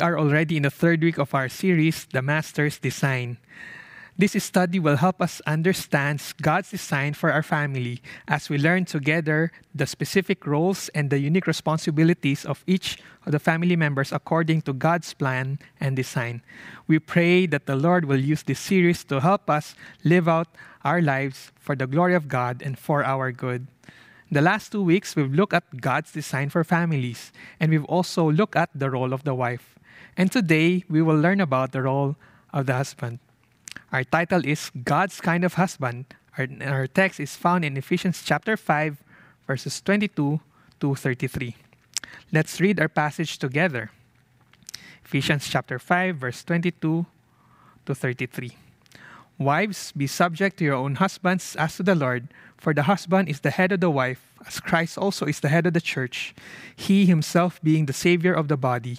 We are already in the third week of our series, The Master's Design. This study will help us understand God's design for our family as we learn together the specific roles and the unique responsibilities of each of the family members according to God's plan and design. We pray that the Lord will use this series to help us live out our lives for the glory of God and for our good. The last two weeks, we've looked at God's design for families, and we've also looked at the role of the wife. And today, we will learn about the role of the husband. Our title is God's Kind of Husband. Our, our text is found in Ephesians chapter 5, verses 22 to 33. Let's read our passage together. Ephesians chapter 5, verse 22 to 33. Wives, be subject to your own husbands as to the Lord, for the husband is the head of the wife, as Christ also is the head of the church, he himself being the Savior of the body.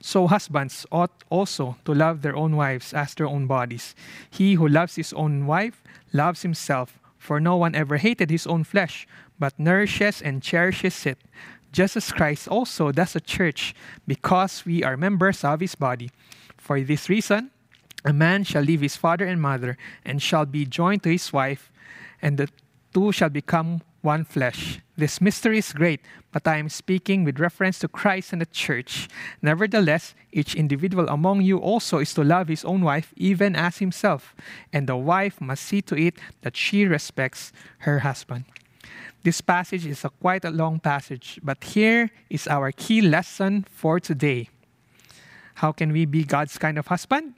So husbands ought also to love their own wives as their own bodies. He who loves his own wife loves himself, for no one ever hated his own flesh, but nourishes and cherishes it, just as Christ also does the church, because we are members of his body. For this reason, a man shall leave his father and mother, and shall be joined to his wife, and the two shall become one flesh. This mystery is great, but I am speaking with reference to Christ and the church. Nevertheless, each individual among you also is to love his own wife even as himself, and the wife must see to it that she respects her husband. This passage is a quite a long passage, but here is our key lesson for today. How can we be God's kind of husband?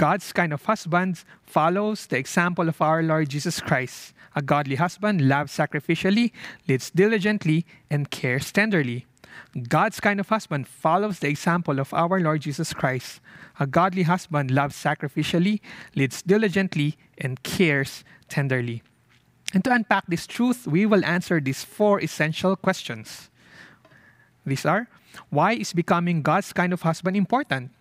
God's kind of husband follows the example of our Lord Jesus Christ. A godly husband loves sacrificially, lives diligently, and cares tenderly. God's kind of husband follows the example of our Lord Jesus Christ. A godly husband loves sacrificially, lives diligently, and cares tenderly. And to unpack this truth, we will answer these four essential questions. These are why is becoming God's kind of husband important?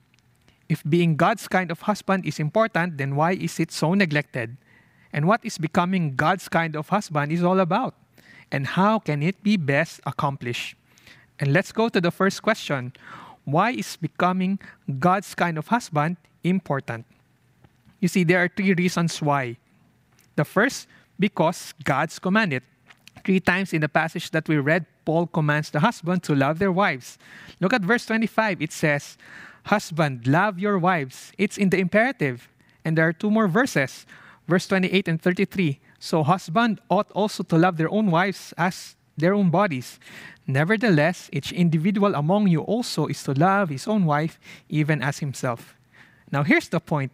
If being God's kind of husband is important, then why is it so neglected? And what is becoming God's kind of husband is all about? And how can it be best accomplished? And let's go to the first question Why is becoming God's kind of husband important? You see, there are three reasons why. The first, because God's commanded. Three times in the passage that we read, Paul commands the husband to love their wives. Look at verse 25. It says, Husband, love your wives. It's in the imperative. And there are two more verses, verse 28 and 33. So, husband ought also to love their own wives as their own bodies. Nevertheless, each individual among you also is to love his own wife even as himself. Now, here's the point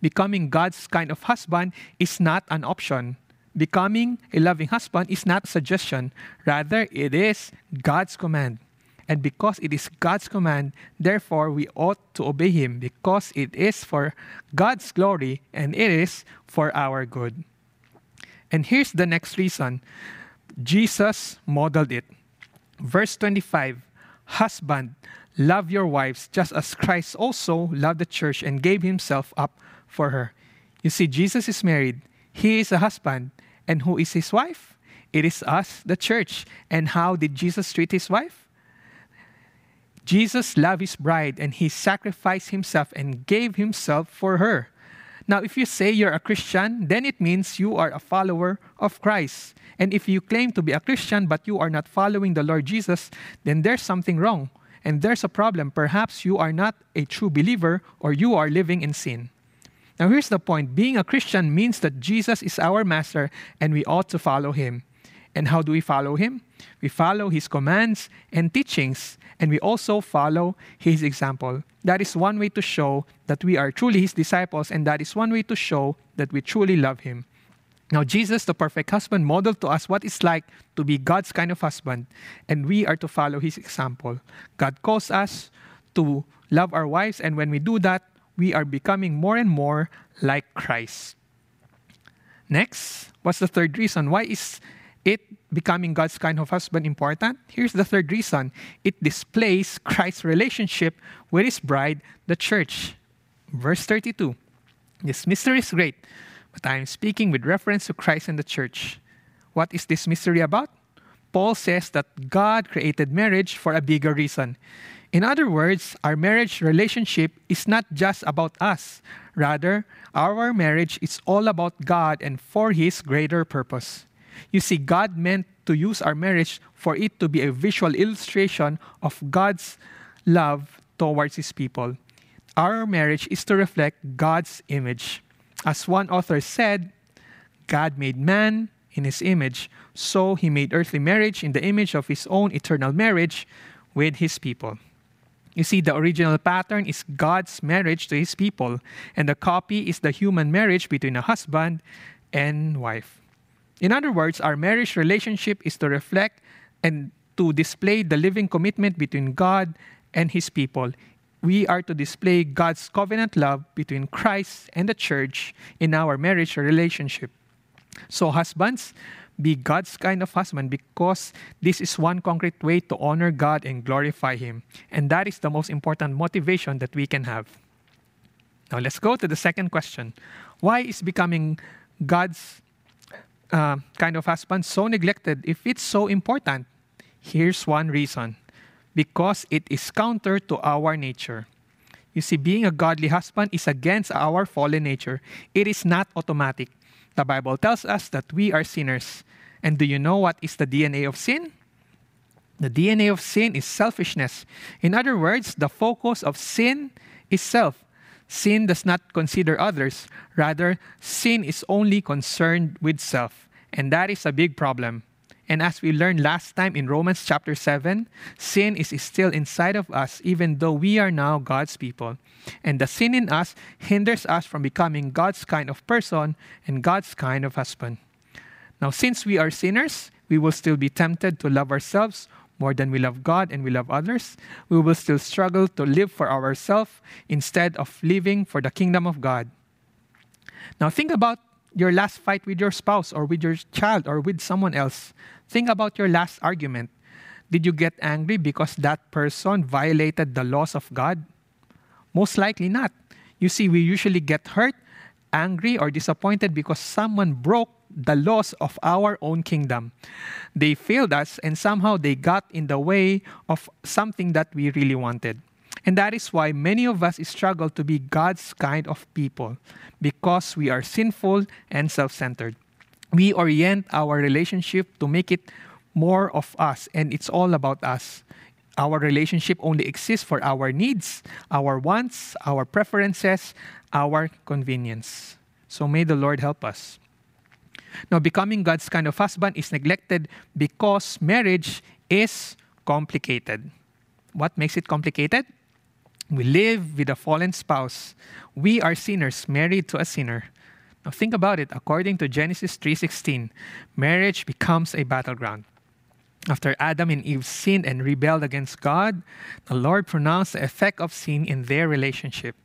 becoming God's kind of husband is not an option. Becoming a loving husband is not a suggestion, rather, it is God's command. And because it is God's command, therefore we ought to obey Him, because it is for God's glory and it is for our good. And here's the next reason Jesus modeled it. Verse 25 Husband, love your wives just as Christ also loved the church and gave himself up for her. You see, Jesus is married, he is a husband. And who is his wife? It is us, the church. And how did Jesus treat his wife? Jesus loved his bride and he sacrificed himself and gave himself for her. Now, if you say you're a Christian, then it means you are a follower of Christ. And if you claim to be a Christian but you are not following the Lord Jesus, then there's something wrong. And there's a problem. Perhaps you are not a true believer or you are living in sin. Now, here's the point being a Christian means that Jesus is our master and we ought to follow him. And how do we follow him? We follow his commands and teachings, and we also follow his example. That is one way to show that we are truly his disciples, and that is one way to show that we truly love him. Now, Jesus, the perfect husband, modeled to us what it's like to be God's kind of husband, and we are to follow his example. God calls us to love our wives, and when we do that, we are becoming more and more like Christ. Next, what's the third reason? Why is it becoming God's kind of husband important? Here's the third reason it displays Christ's relationship with his bride, the church. Verse 32 This mystery is great, but I am speaking with reference to Christ and the church. What is this mystery about? Paul says that God created marriage for a bigger reason. In other words, our marriage relationship is not just about us. Rather, our marriage is all about God and for His greater purpose. You see, God meant to use our marriage for it to be a visual illustration of God's love towards His people. Our marriage is to reflect God's image. As one author said, God made man in His image, so He made earthly marriage in the image of His own eternal marriage with His people. You see, the original pattern is God's marriage to his people, and the copy is the human marriage between a husband and wife. In other words, our marriage relationship is to reflect and to display the living commitment between God and his people. We are to display God's covenant love between Christ and the church in our marriage relationship. So, husbands, be God's kind of husband because this is one concrete way to honor God and glorify Him. And that is the most important motivation that we can have. Now, let's go to the second question Why is becoming God's uh, kind of husband so neglected if it's so important? Here's one reason because it is counter to our nature. You see, being a godly husband is against our fallen nature. It is not automatic. The Bible tells us that we are sinners. And do you know what is the DNA of sin? The DNA of sin is selfishness. In other words, the focus of sin is self. Sin does not consider others. Rather, sin is only concerned with self. And that is a big problem. And as we learned last time in Romans chapter 7, sin is still inside of us, even though we are now God's people. And the sin in us hinders us from becoming God's kind of person and God's kind of husband. Now, since we are sinners, we will still be tempted to love ourselves more than we love God and we love others. We will still struggle to live for ourselves instead of living for the kingdom of God. Now, think about your last fight with your spouse or with your child or with someone else. Think about your last argument. Did you get angry because that person violated the laws of God? Most likely not. You see, we usually get hurt, angry, or disappointed because someone broke the laws of our own kingdom. They failed us, and somehow they got in the way of something that we really wanted. And that is why many of us struggle to be God's kind of people because we are sinful and self centered we orient our relationship to make it more of us and it's all about us. Our relationship only exists for our needs, our wants, our preferences, our convenience. So may the Lord help us. Now, becoming God's kind of husband is neglected because marriage is complicated. What makes it complicated? We live with a fallen spouse. We are sinners married to a sinner. Now think about it. According to Genesis 3:16, marriage becomes a battleground. After Adam and Eve sinned and rebelled against God, the Lord pronounced the effect of sin in their relationship.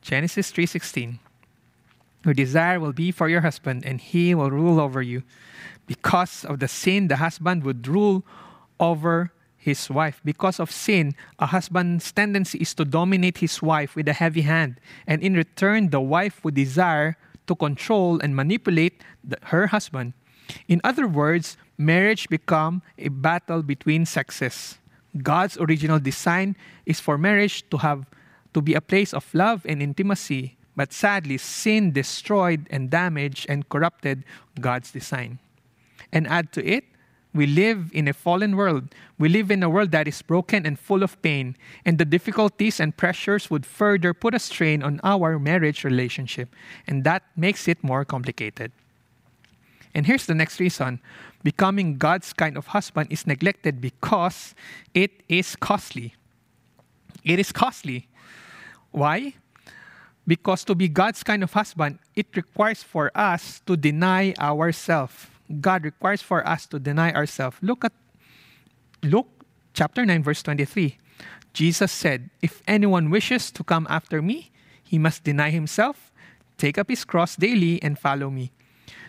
Genesis 3:16. Your desire will be for your husband and he will rule over you. Because of the sin, the husband would rule over his wife. Because of sin, a husband's tendency is to dominate his wife with a heavy hand, and in return, the wife would desire to control and manipulate the, her husband. In other words, marriage become a battle between sexes. God's original design is for marriage to have to be a place of love and intimacy, but sadly sin destroyed and damaged and corrupted God's design. And add to it, we live in a fallen world. We live in a world that is broken and full of pain, and the difficulties and pressures would further put a strain on our marriage relationship, and that makes it more complicated. And here's the next reason becoming God's kind of husband is neglected because it is costly. It is costly. Why? Because to be God's kind of husband, it requires for us to deny ourselves God requires for us to deny ourselves. Look at Luke chapter 9, verse 23. Jesus said, If anyone wishes to come after me, he must deny himself, take up his cross daily, and follow me.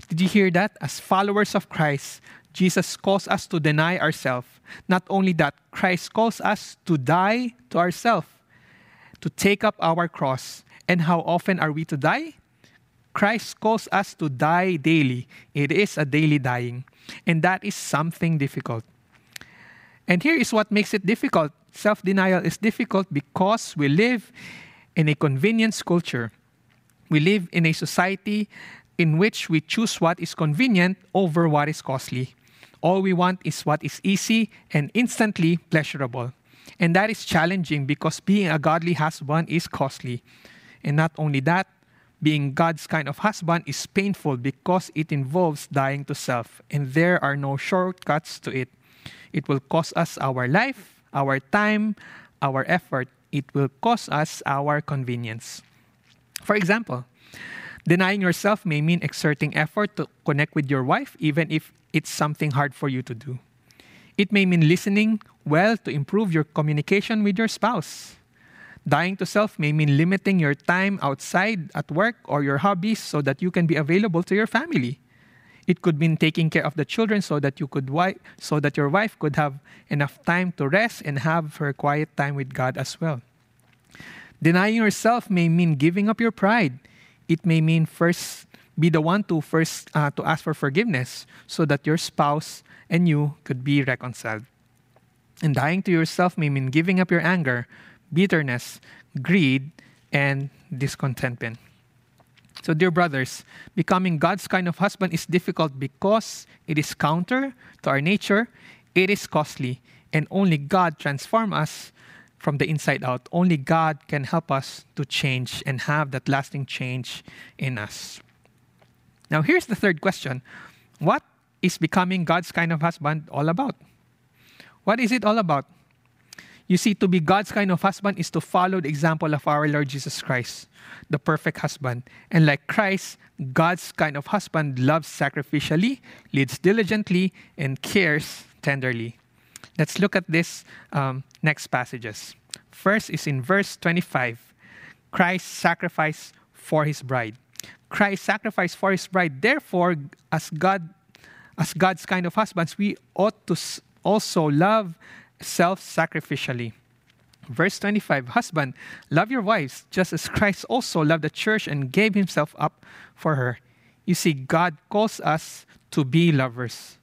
Did you hear that? As followers of Christ, Jesus calls us to deny ourselves. Not only that, Christ calls us to die to ourselves, to take up our cross. And how often are we to die? Christ calls us to die daily. It is a daily dying. And that is something difficult. And here is what makes it difficult self denial is difficult because we live in a convenience culture. We live in a society in which we choose what is convenient over what is costly. All we want is what is easy and instantly pleasurable. And that is challenging because being a godly husband is costly. And not only that, being God's kind of husband is painful because it involves dying to self, and there are no shortcuts to it. It will cost us our life, our time, our effort. It will cost us our convenience. For example, denying yourself may mean exerting effort to connect with your wife, even if it's something hard for you to do. It may mean listening well to improve your communication with your spouse. Dying to self may mean limiting your time outside at work or your hobbies so that you can be available to your family. It could mean taking care of the children so that you could wi- so that your wife could have enough time to rest and have her quiet time with God as well. Denying yourself may mean giving up your pride. It may mean first be the one to first uh, to ask for forgiveness so that your spouse and you could be reconciled. And dying to yourself may mean giving up your anger, bitterness, greed, and discontentment. So, dear brothers, becoming God's kind of husband is difficult because it is counter to our nature, it is costly, and only God transform us from the inside out. Only God can help us to change and have that lasting change in us. Now, here's the third question What is becoming God's kind of husband all about? What is it all about? You see, to be God's kind of husband is to follow the example of our Lord Jesus Christ, the perfect husband. And like Christ, God's kind of husband loves sacrificially, leads diligently, and cares tenderly. Let's look at this um, next passages. First is in verse 25 Christ sacrificed for his bride. Christ sacrificed for his bride. Therefore, as God, as God's kind of husbands, we ought to also love self sacrificially. Verse 25 Husband, love your wives, just as Christ also loved the church and gave himself up for her. You see, God calls us to be lovers.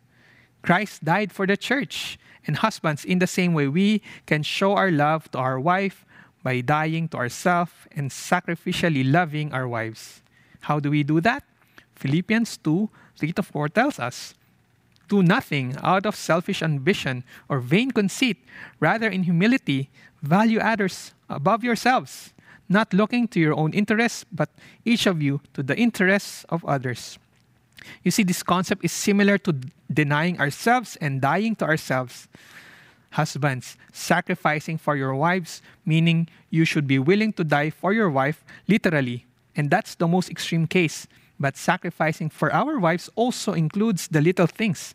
Christ died for the church. And husbands, in the same way, we can show our love to our wife by dying to ourselves and sacrificially loving our wives. How do we do that? Philippians 2 3 to 4 tells us do nothing out of selfish ambition or vain conceit. Rather, in humility, value others above yourselves, not looking to your own interests, but each of you to the interests of others. You see, this concept is similar to denying ourselves and dying to ourselves. Husbands, sacrificing for your wives, meaning you should be willing to die for your wife, literally. And that's the most extreme case. But sacrificing for our wives also includes the little things.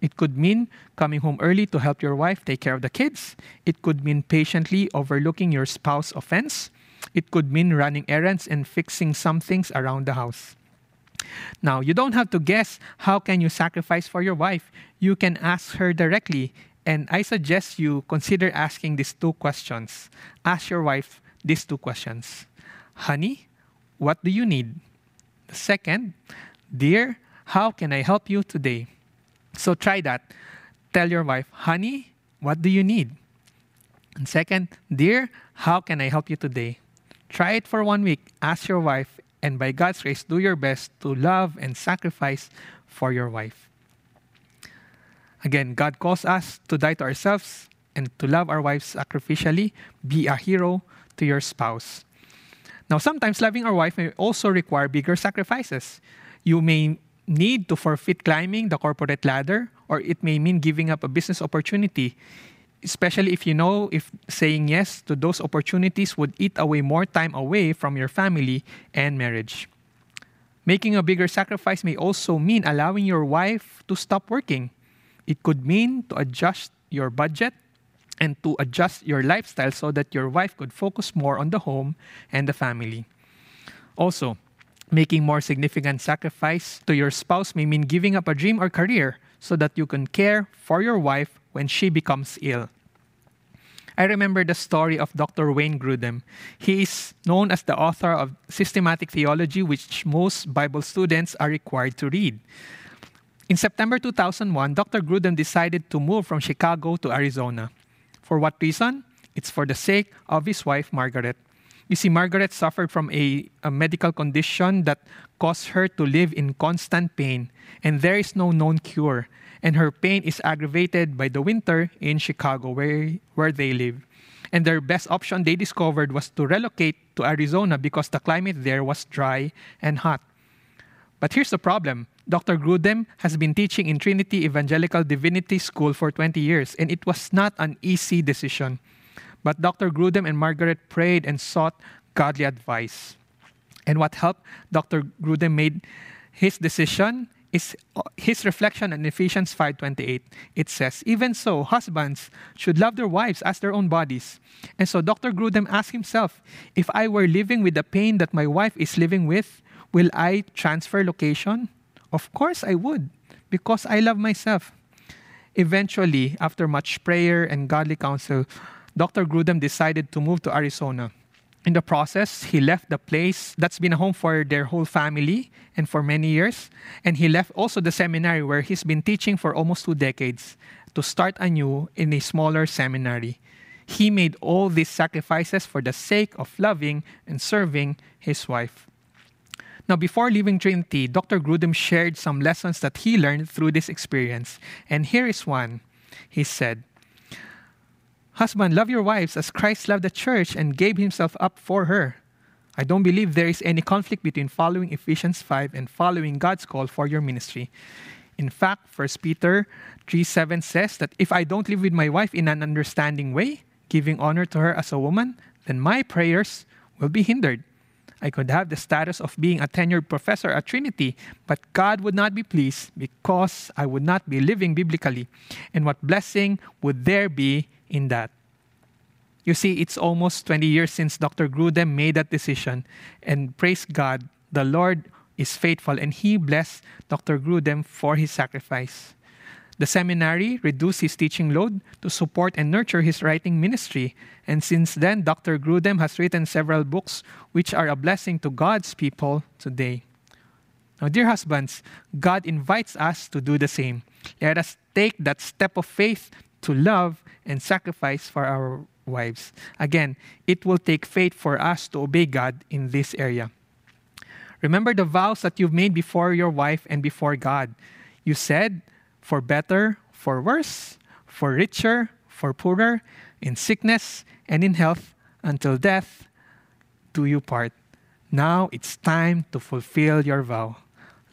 It could mean coming home early to help your wife take care of the kids. It could mean patiently overlooking your spouse's offense. It could mean running errands and fixing some things around the house. Now, you don't have to guess how can you sacrifice for your wife. You can ask her directly. And I suggest you consider asking these two questions. Ask your wife these two questions. Honey, what do you need? Second, Dear, how can I help you today? So try that. Tell your wife, Honey, what do you need? And second, Dear, how can I help you today? Try it for one week. Ask your wife, and by God's grace, do your best to love and sacrifice for your wife. Again, God calls us to die to ourselves and to love our wives sacrificially. Be a hero to your spouse. Now, sometimes loving our wife may also require bigger sacrifices. You may need to forfeit climbing the corporate ladder, or it may mean giving up a business opportunity, especially if you know if saying yes to those opportunities would eat away more time away from your family and marriage. Making a bigger sacrifice may also mean allowing your wife to stop working. It could mean to adjust your budget and to adjust your lifestyle so that your wife could focus more on the home and the family. Also, making more significant sacrifice to your spouse may mean giving up a dream or career so that you can care for your wife when she becomes ill. I remember the story of Dr. Wayne Grudem. He is known as the author of Systematic Theology, which most Bible students are required to read. In September 2001, Dr. Grudem decided to move from Chicago to Arizona. For what reason? It's for the sake of his wife, Margaret. You see, Margaret suffered from a, a medical condition that caused her to live in constant pain, and there is no known cure. And her pain is aggravated by the winter in Chicago, where, where they live. And their best option they discovered was to relocate to Arizona because the climate there was dry and hot. But here's the problem Dr. Grudem has been teaching in Trinity Evangelical Divinity School for 20 years, and it was not an easy decision. But Dr. Grudem and Margaret prayed and sought godly advice. And what helped Dr. Grudem made his decision is uh, his reflection on Ephesians 5:28. It says, "Even so, husbands should love their wives as their own bodies." And so Dr. Grudem asked himself, if I were living with the pain that my wife is living with, will I transfer location? Of course I would, because I love myself. Eventually, after much prayer and godly counsel, Dr. Grudem decided to move to Arizona. In the process, he left the place that's been a home for their whole family and for many years. And he left also the seminary where he's been teaching for almost two decades to start anew in a smaller seminary. He made all these sacrifices for the sake of loving and serving his wife. Now, before leaving Trinity, Dr. Grudem shared some lessons that he learned through this experience. And here is one. He said, Husband, love your wives as Christ loved the church and gave himself up for her. I don't believe there is any conflict between following Ephesians 5 and following God's call for your ministry. In fact, 1 Peter 3 7 says that if I don't live with my wife in an understanding way, giving honor to her as a woman, then my prayers will be hindered. I could have the status of being a tenured professor at Trinity, but God would not be pleased because I would not be living biblically. And what blessing would there be in that? You see, it's almost 20 years since Dr. Grudem made that decision, and praise God, the Lord is faithful, and He blessed Dr. Grudem for his sacrifice. The seminary reduced his teaching load to support and nurture his writing ministry. And since then, Dr. Grudem has written several books which are a blessing to God's people today. Now, dear husbands, God invites us to do the same. Let us take that step of faith to love and sacrifice for our wives. Again, it will take faith for us to obey God in this area. Remember the vows that you've made before your wife and before God. You said, for better, for worse, for richer, for poorer, in sickness and in health, until death do you part. Now it's time to fulfill your vow.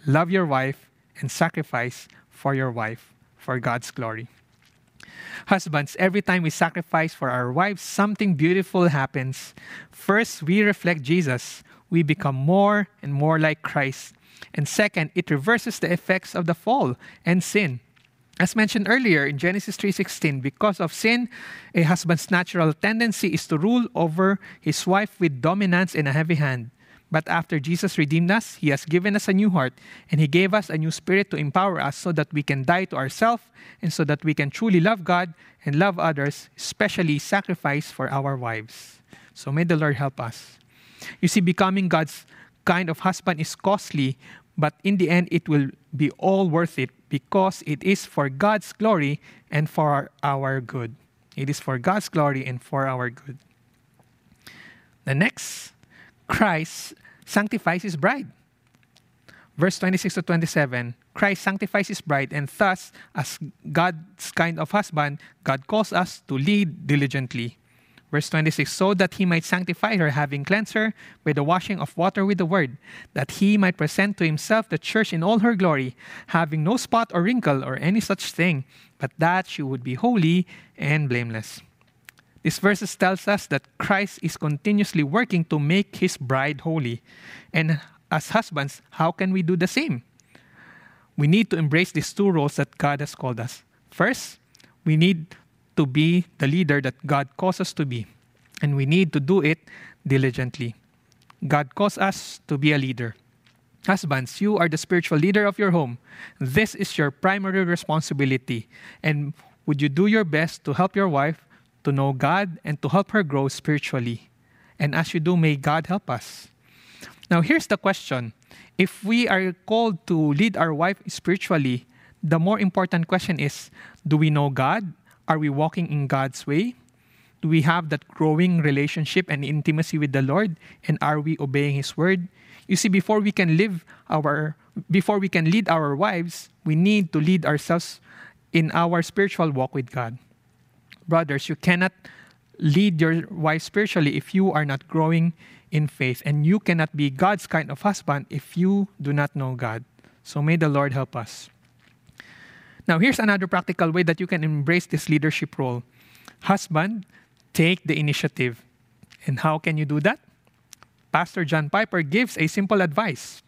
Love your wife and sacrifice for your wife for God's glory. Husbands, every time we sacrifice for our wives, something beautiful happens. First, we reflect Jesus. We become more and more like Christ. And second, it reverses the effects of the fall and sin. As mentioned earlier in Genesis 3:16, because of sin, a husband's natural tendency is to rule over his wife with dominance and a heavy hand. But after Jesus redeemed us, he has given us a new heart, and he gave us a new spirit to empower us so that we can die to ourselves and so that we can truly love God and love others, especially sacrifice for our wives. So may the Lord help us. You see, becoming God's kind of husband is costly, but in the end, it will be all worth it because it is for God's glory and for our good. It is for God's glory and for our good. The next, Christ sanctifies his bride. Verse 26 to 27 Christ sanctifies his bride, and thus, as God's kind of husband, God calls us to lead diligently. Verse 26 So that he might sanctify her, having cleansed her by the washing of water with the word, that he might present to himself the church in all her glory, having no spot or wrinkle or any such thing, but that she would be holy and blameless. This verses tells us that Christ is continuously working to make his bride holy. And as husbands, how can we do the same? We need to embrace these two roles that God has called us. First, we need to be the leader that God calls us to be, and we need to do it diligently. God calls us to be a leader. Husbands, you are the spiritual leader of your home. This is your primary responsibility. And would you do your best to help your wife to know God and to help her grow spiritually? And as you do, may God help us. Now, here's the question If we are called to lead our wife spiritually, the more important question is do we know God? Are we walking in God's way? Do we have that growing relationship and intimacy with the Lord? And are we obeying His word? You see, before we can live our before we can lead our wives, we need to lead ourselves in our spiritual walk with God. Brothers, you cannot lead your wife spiritually if you are not growing in faith, and you cannot be God's kind of husband if you do not know God. So may the Lord help us. Now, here's another practical way that you can embrace this leadership role. Husband, take the initiative. And how can you do that? Pastor John Piper gives a simple advice.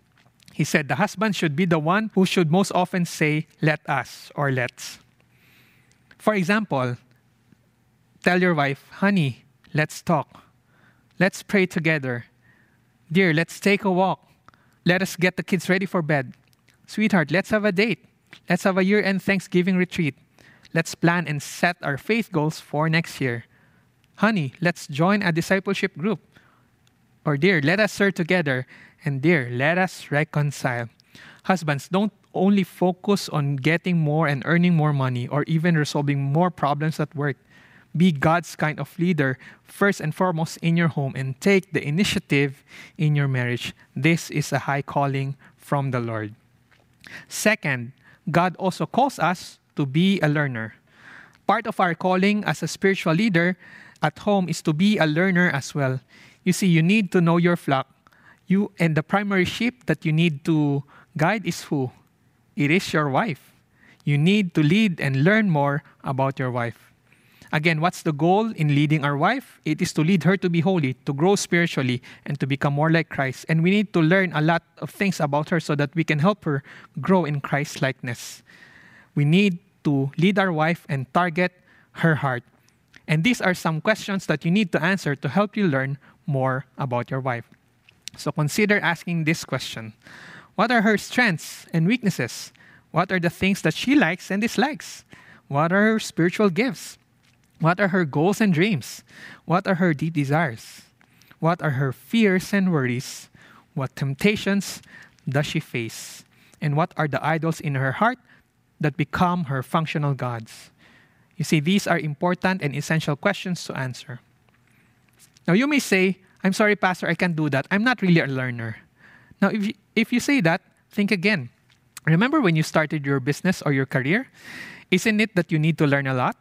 He said the husband should be the one who should most often say, let us or let's. For example, tell your wife, honey, let's talk. Let's pray together. Dear, let's take a walk. Let us get the kids ready for bed. Sweetheart, let's have a date. Let's have a year end Thanksgiving retreat. Let's plan and set our faith goals for next year. Honey, let's join a discipleship group. Or, dear, let us serve together. And, dear, let us reconcile. Husbands, don't only focus on getting more and earning more money or even resolving more problems at work. Be God's kind of leader first and foremost in your home and take the initiative in your marriage. This is a high calling from the Lord. Second, God also calls us to be a learner. Part of our calling as a spiritual leader at home is to be a learner as well. You see, you need to know your flock. You and the primary sheep that you need to guide is who? It is your wife. You need to lead and learn more about your wife. Again, what's the goal in leading our wife? It is to lead her to be holy, to grow spiritually, and to become more like Christ. And we need to learn a lot of things about her so that we can help her grow in Christ likeness. We need to lead our wife and target her heart. And these are some questions that you need to answer to help you learn more about your wife. So consider asking this question What are her strengths and weaknesses? What are the things that she likes and dislikes? What are her spiritual gifts? What are her goals and dreams? What are her deep desires? What are her fears and worries? What temptations does she face? And what are the idols in her heart that become her functional gods? You see, these are important and essential questions to answer. Now, you may say, I'm sorry, Pastor, I can't do that. I'm not really a learner. Now, if you, if you say that, think again. Remember when you started your business or your career? Isn't it that you need to learn a lot?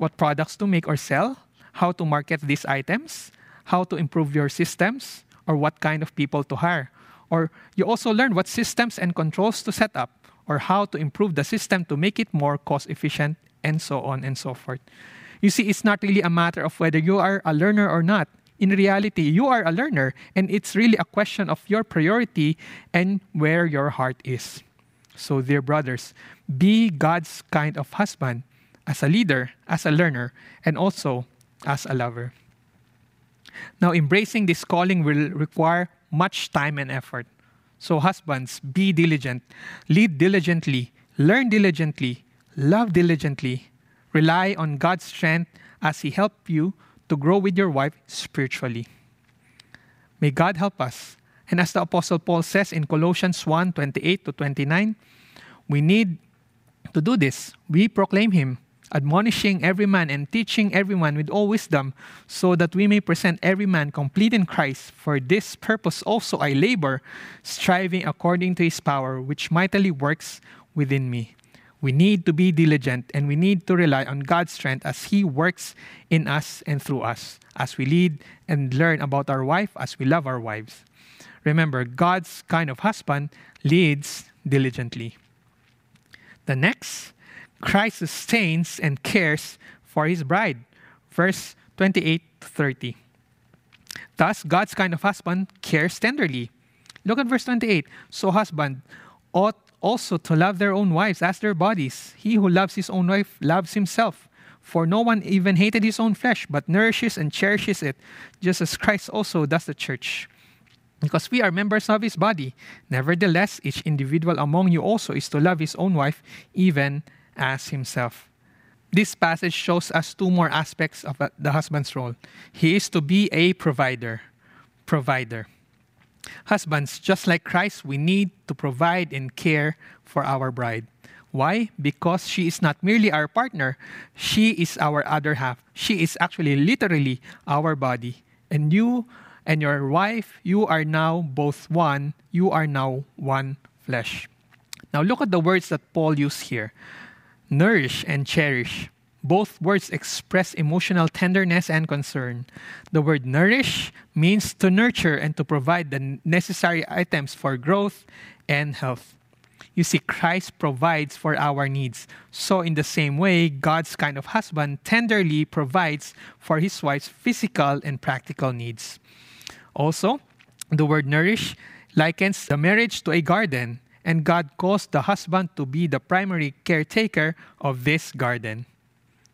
What products to make or sell? How to market these items? How to improve your systems? Or what kind of people to hire? Or you also learn what systems and controls to set up, or how to improve the system to make it more cost efficient, and so on and so forth. You see, it's not really a matter of whether you are a learner or not. In reality, you are a learner, and it's really a question of your priority and where your heart is. So, dear brothers, be God's kind of husband as a leader, as a learner, and also as a lover. Now, embracing this calling will require much time and effort. So, husbands, be diligent, lead diligently, learn diligently, love diligently, rely on God's strength as He helps you to grow with your wife spiritually. May God help us. And as the Apostle Paul says in Colossians 1 28 to 29, we need to do this. We proclaim Him, admonishing every man and teaching everyone with all wisdom, so that we may present every man complete in Christ. For this purpose also I labor, striving according to His power, which mightily works within me. We need to be diligent and we need to rely on God's strength as He works in us and through us, as we lead and learn about our wife, as we love our wives. Remember, God's kind of husband leads diligently. The next, Christ sustains and cares for his bride. Verse 28 to 30. Thus, God's kind of husband cares tenderly. Look at verse 28. So, husband ought also to love their own wives as their bodies. He who loves his own wife loves himself. For no one even hated his own flesh, but nourishes and cherishes it, just as Christ also does the church. Because we are members of his body. Nevertheless, each individual among you also is to love his own wife, even as himself. This passage shows us two more aspects of uh, the husband's role. He is to be a provider. Provider. Husbands, just like Christ, we need to provide and care for our bride. Why? Because she is not merely our partner, she is our other half. She is actually literally our body. And you and your wife, you are now both one. You are now one flesh. Now look at the words that Paul used here nourish and cherish. Both words express emotional tenderness and concern. The word nourish means to nurture and to provide the necessary items for growth and health. You see, Christ provides for our needs. So, in the same way, God's kind of husband tenderly provides for his wife's physical and practical needs. Also, the word nourish likens the marriage to a garden, and God calls the husband to be the primary caretaker of this garden.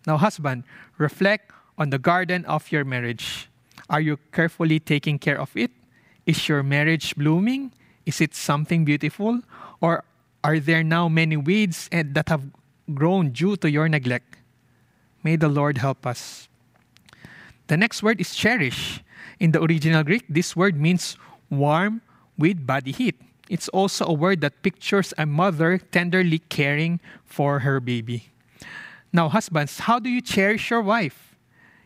Now, husband, reflect on the garden of your marriage. Are you carefully taking care of it? Is your marriage blooming? Is it something beautiful? Or are there now many weeds that have grown due to your neglect? May the Lord help us. The next word is cherish. In the original Greek, this word means warm with body heat. It's also a word that pictures a mother tenderly caring for her baby. Now, husbands, how do you cherish your wife?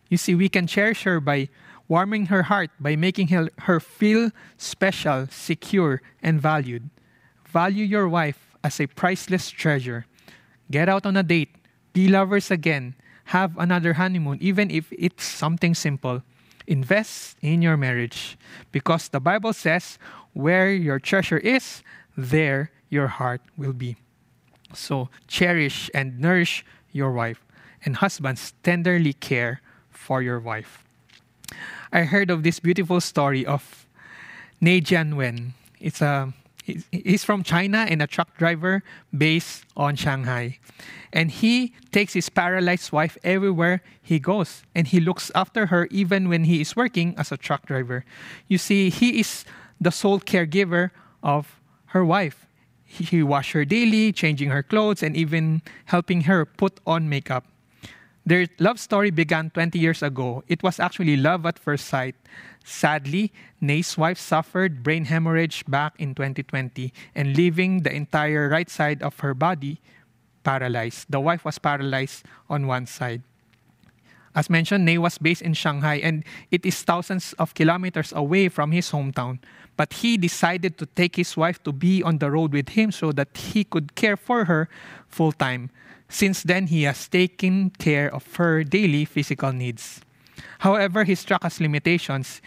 You see, we can cherish her by warming her heart, by making her, feel special, secure, and valued. Value your wife as a priceless treasure. Get out on a date, be lovers again, have another honeymoon, even if it's something simple. Invest in your marriage because the Bible says, where your treasure is, there your heart will be. So cherish and nourish your wife, and husbands tenderly care for your wife. I heard of this beautiful story of Ne Jianwen. It's a he's from China and a truck driver based on Shanghai. And he takes his paralyzed wife everywhere he goes. And he looks after her even when he is working as a truck driver. You see, he is the sole caregiver of her wife. He washes her daily, changing her clothes, and even helping her put on makeup. Their love story began 20 years ago. It was actually love at first sight. Sadly, Ne's wife suffered brain hemorrhage back in 2020 and leaving the entire right side of her body paralyzed. The wife was paralyzed on one side. As mentioned, Ne was based in Shanghai and it is thousands of kilometers away from his hometown. But he decided to take his wife to be on the road with him so that he could care for her full time. Since then, he has taken care of her daily physical needs. However, he struck us limitations.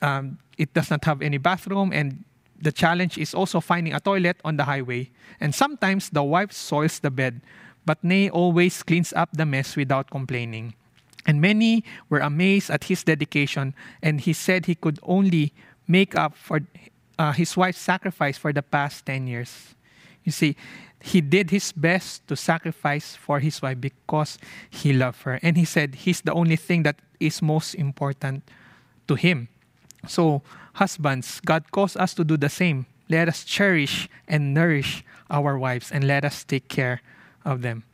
Um, it does not have any bathroom, and the challenge is also finding a toilet on the highway. And sometimes the wife soils the bed, but Ne always cleans up the mess without complaining. And many were amazed at his dedication, and he said he could only make up for uh, his wife's sacrifice for the past 10 years. You see, he did his best to sacrifice for his wife because he loved her. And he said he's the only thing that is most important to him. So, husbands, God calls us to do the same. Let us cherish and nourish our wives and let us take care of them.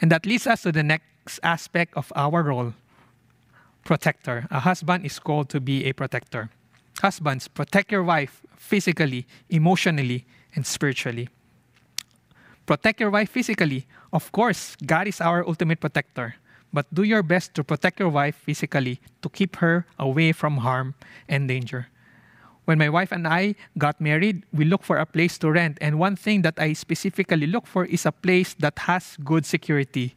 And that leads us to the next aspect of our role protector. A husband is called to be a protector. Husbands, protect your wife physically, emotionally, and spiritually. Protect your wife physically. Of course, God is our ultimate protector. But do your best to protect your wife physically to keep her away from harm and danger. When my wife and I got married, we looked for a place to rent. And one thing that I specifically look for is a place that has good security.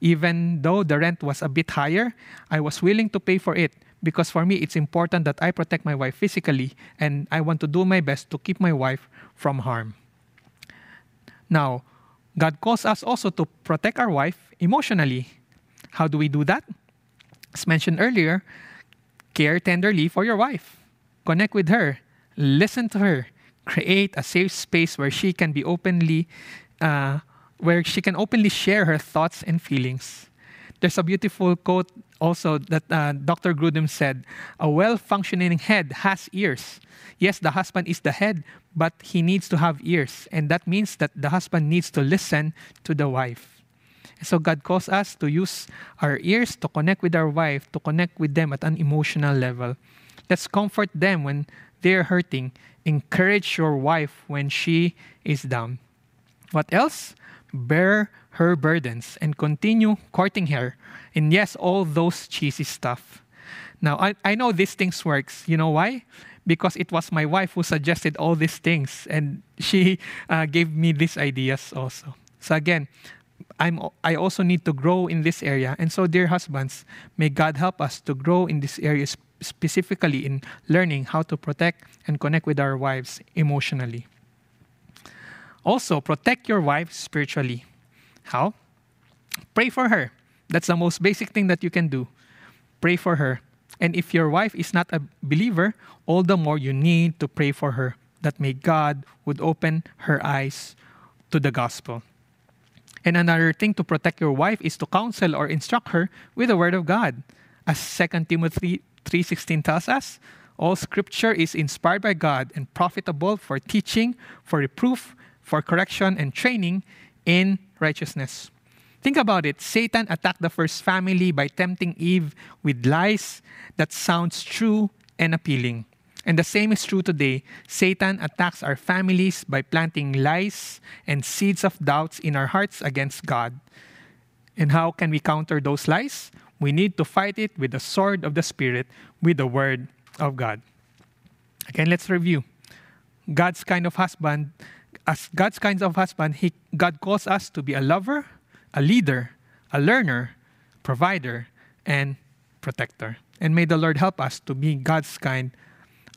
Even though the rent was a bit higher, I was willing to pay for it because for me it's important that I protect my wife physically and I want to do my best to keep my wife from harm. Now, God calls us also to protect our wife emotionally. How do we do that? As mentioned earlier, care tenderly for your wife. Connect with her. Listen to her. Create a safe space where she can be openly uh, where she can openly share her thoughts and feelings. There's a beautiful quote also that uh, Dr. Grudem said A well functioning head has ears. Yes, the husband is the head, but he needs to have ears. And that means that the husband needs to listen to the wife. So God calls us to use our ears to connect with our wife, to connect with them at an emotional level. Let's comfort them when they're hurting. Encourage your wife when she is down. What else? Bear her burdens and continue courting her. And yes, all those cheesy stuff. Now, I, I know these things works. You know why? Because it was my wife who suggested all these things, and she uh, gave me these ideas also. So again, I'm, I also need to grow in this area. And so, dear husbands, may God help us to grow in this area, specifically in learning how to protect and connect with our wives emotionally. Also, protect your wife spiritually. How? Pray for her. That's the most basic thing that you can do. Pray for her. And if your wife is not a believer, all the more you need to pray for her that may God would open her eyes to the gospel. And another thing to protect your wife is to counsel or instruct her with the word of God. As 2 Timothy 3:16 tells us, all scripture is inspired by God and profitable for teaching, for reproof, for correction and training in righteousness. Think about it. Satan attacked the first family by tempting Eve with lies that sounds true and appealing. And the same is true today. Satan attacks our families by planting lies and seeds of doubts in our hearts against God. And how can we counter those lies? We need to fight it with the sword of the Spirit, with the Word of God. Again, let's review. God's kind of husband as God's kinds of husband, he, God calls us to be a lover, a leader, a learner, provider, and protector. And may the Lord help us to be God's kind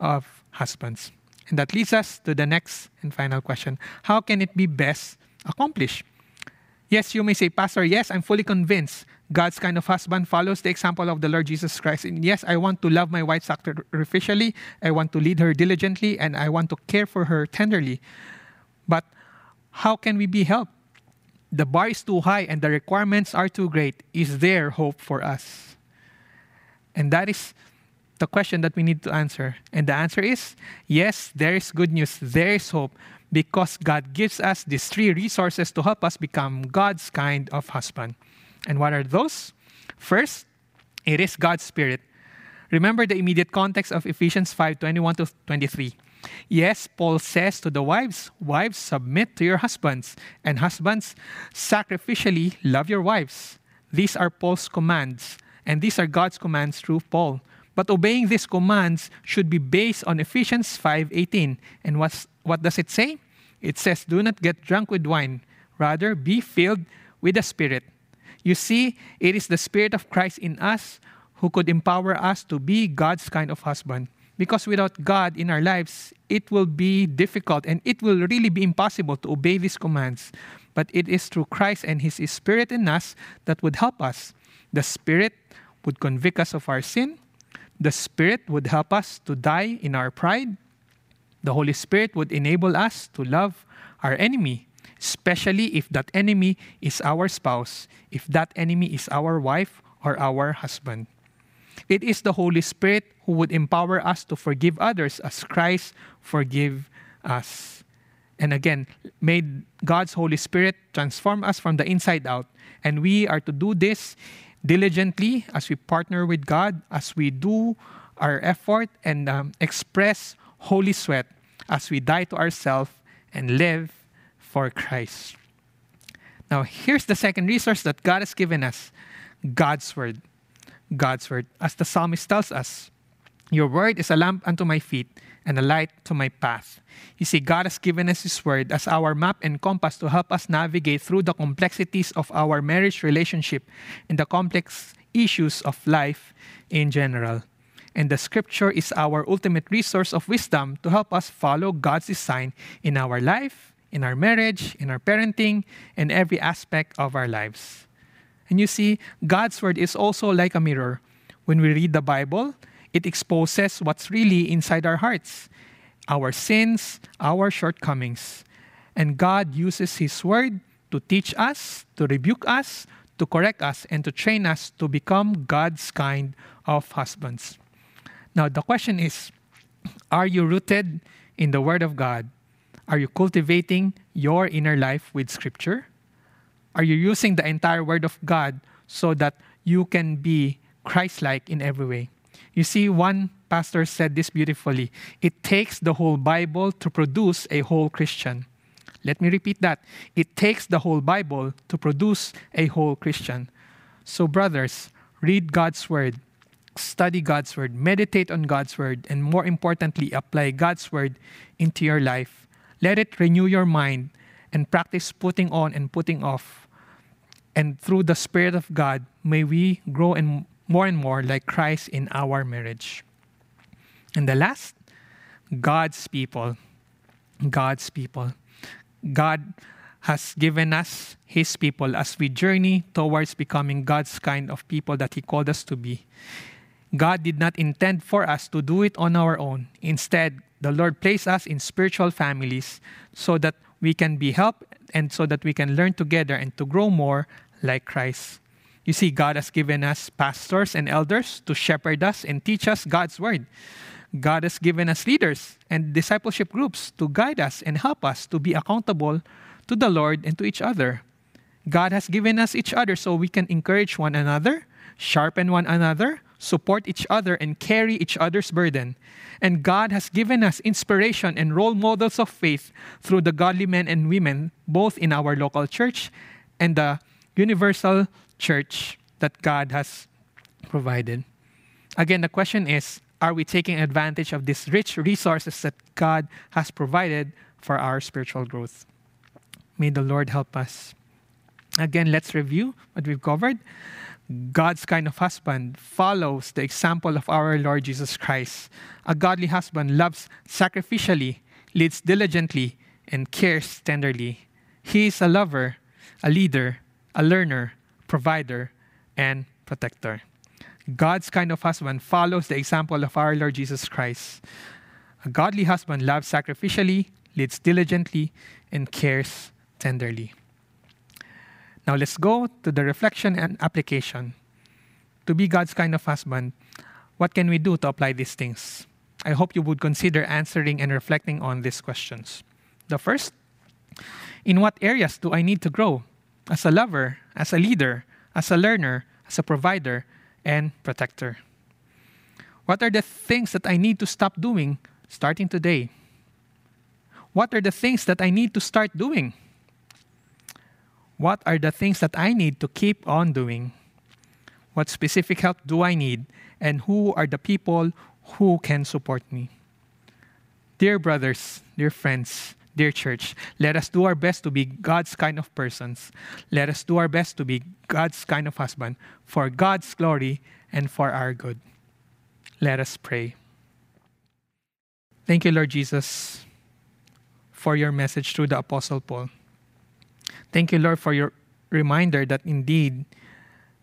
of husbands. And that leads us to the next and final question How can it be best accomplished? Yes, you may say, Pastor, yes, I'm fully convinced God's kind of husband follows the example of the Lord Jesus Christ. And yes, I want to love my wife sacrificially, I want to lead her diligently, and I want to care for her tenderly. But how can we be helped? The bar is too high and the requirements are too great. Is there hope for us? And that is the question that we need to answer. And the answer is yes, there is good news. There is hope because God gives us these three resources to help us become God's kind of husband. And what are those? First, it is God's Spirit. Remember the immediate context of Ephesians 5 21 to 23. Yes, Paul says to the wives, Wives, submit to your husbands, and husbands, sacrificially love your wives. These are Paul's commands, and these are God's commands through Paul. But obeying these commands should be based on Ephesians 5:18. And what's, what does it say? It says, "Do not get drunk with wine; rather be filled with the Spirit." You see, it is the Spirit of Christ in us who could empower us to be God's kind of husband. Because without God in our lives, it will be difficult and it will really be impossible to obey these commands. But it is through Christ and His Spirit in us that would help us. The Spirit would convict us of our sin. The Spirit would help us to die in our pride. The Holy Spirit would enable us to love our enemy, especially if that enemy is our spouse, if that enemy is our wife or our husband. It is the Holy Spirit who would empower us to forgive others as Christ forgive us. And again, may God's Holy Spirit transform us from the inside out. And we are to do this diligently as we partner with God, as we do our effort and um, express holy sweat as we die to ourselves and live for Christ. Now, here's the second resource that God has given us God's Word. God's word. As the psalmist tells us, Your word is a lamp unto my feet and a light to my path. You see, God has given us His word as our map and compass to help us navigate through the complexities of our marriage relationship and the complex issues of life in general. And the scripture is our ultimate resource of wisdom to help us follow God's design in our life, in our marriage, in our parenting, and every aspect of our lives. And you see, God's word is also like a mirror. When we read the Bible, it exposes what's really inside our hearts our sins, our shortcomings. And God uses His word to teach us, to rebuke us, to correct us, and to train us to become God's kind of husbands. Now, the question is Are you rooted in the Word of God? Are you cultivating your inner life with Scripture? Are you using the entire Word of God so that you can be Christ like in every way? You see, one pastor said this beautifully it takes the whole Bible to produce a whole Christian. Let me repeat that. It takes the whole Bible to produce a whole Christian. So, brothers, read God's Word, study God's Word, meditate on God's Word, and more importantly, apply God's Word into your life. Let it renew your mind and practice putting on and putting off. And through the Spirit of God, may we grow in more and more like Christ in our marriage. And the last, God's people. God's people. God has given us His people as we journey towards becoming God's kind of people that He called us to be. God did not intend for us to do it on our own. Instead, the Lord placed us in spiritual families so that we can be helped and so that we can learn together and to grow more like Christ. You see, God has given us pastors and elders to shepherd us and teach us God's word. God has given us leaders and discipleship groups to guide us and help us to be accountable to the Lord and to each other. God has given us each other so we can encourage one another, sharpen one another, support each other, and carry each other's burden. And God has given us inspiration and role models of faith through the godly men and women, both in our local church and the universal church that God has provided. Again, the question is are we taking advantage of these rich resources that God has provided for our spiritual growth? May the Lord help us. Again, let's review what we've covered. God's kind of husband follows the example of our Lord Jesus Christ. A godly husband loves sacrificially, leads diligently, and cares tenderly. He is a lover, a leader, a learner, provider, and protector. God's kind of husband follows the example of our Lord Jesus Christ. A godly husband loves sacrificially, leads diligently, and cares tenderly. Now let's go to the reflection and application. To be God's kind of husband, what can we do to apply these things? I hope you would consider answering and reflecting on these questions. The first, in what areas do I need to grow as a lover, as a leader, as a learner, as a provider, and protector? What are the things that I need to stop doing starting today? What are the things that I need to start doing? What are the things that I need to keep on doing? What specific help do I need? And who are the people who can support me? Dear brothers, dear friends, dear church, let us do our best to be God's kind of persons. Let us do our best to be God's kind of husband for God's glory and for our good. Let us pray. Thank you, Lord Jesus, for your message through the Apostle Paul. Thank you, Lord, for your reminder that indeed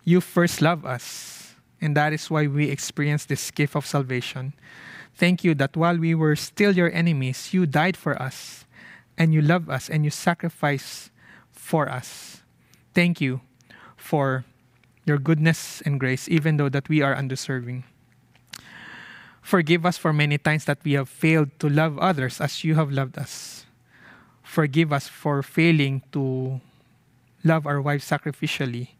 you first love us, and that is why we experience this gift of salvation. Thank you that while we were still your enemies, you died for us and you love us and you sacrifice for us. Thank you for your goodness and grace, even though that we are undeserving. Forgive us for many times that we have failed to love others as you have loved us. Forgive us for failing to love our wives sacrificially.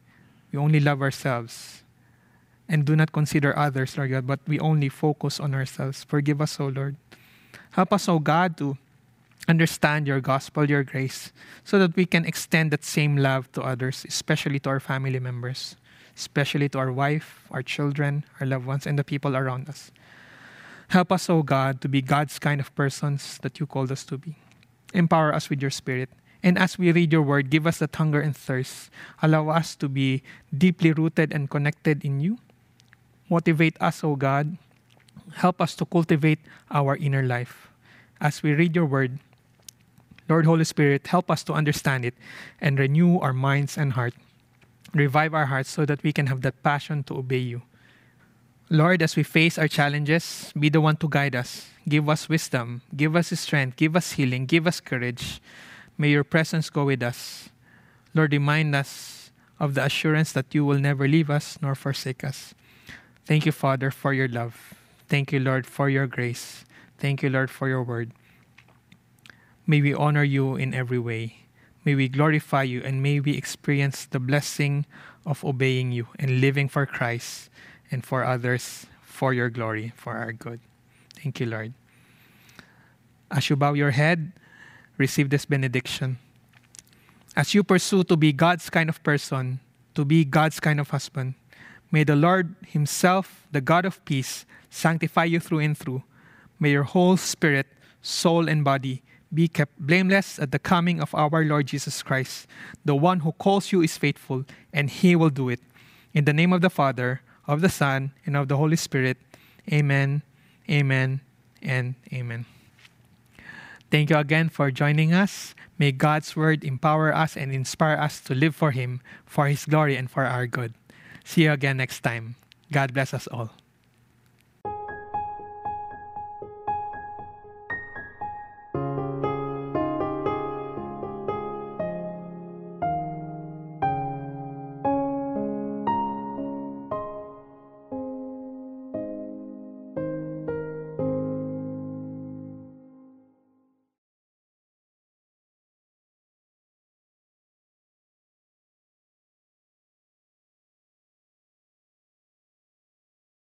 We only love ourselves and do not consider others, Lord God, but we only focus on ourselves. Forgive us, O Lord. Help us, O God, to understand your gospel, your grace, so that we can extend that same love to others, especially to our family members, especially to our wife, our children, our loved ones, and the people around us. Help us, O God, to be God's kind of persons that you called us to be. Empower us with your spirit. And as we read your word, give us that hunger and thirst. Allow us to be deeply rooted and connected in you. Motivate us, O God. Help us to cultivate our inner life. As we read your word, Lord Holy Spirit, help us to understand it and renew our minds and heart. Revive our hearts so that we can have that passion to obey you. Lord, as we face our challenges, be the one to guide us. Give us wisdom, give us strength, give us healing, give us courage. May your presence go with us. Lord, remind us of the assurance that you will never leave us nor forsake us. Thank you, Father, for your love. Thank you, Lord, for your grace. Thank you, Lord, for your word. May we honor you in every way. May we glorify you and may we experience the blessing of obeying you and living for Christ and for others for your glory, for our good. Thank you, Lord. As you bow your head, receive this benediction. As you pursue to be God's kind of person, to be God's kind of husband, may the Lord Himself, the God of peace, sanctify you through and through. May your whole spirit, soul, and body be kept blameless at the coming of our Lord Jesus Christ. The one who calls you is faithful, and He will do it. In the name of the Father, of the Son, and of the Holy Spirit. Amen, amen, and amen. Thank you again for joining us. May God's word empower us and inspire us to live for Him, for His glory, and for our good. See you again next time. God bless us all.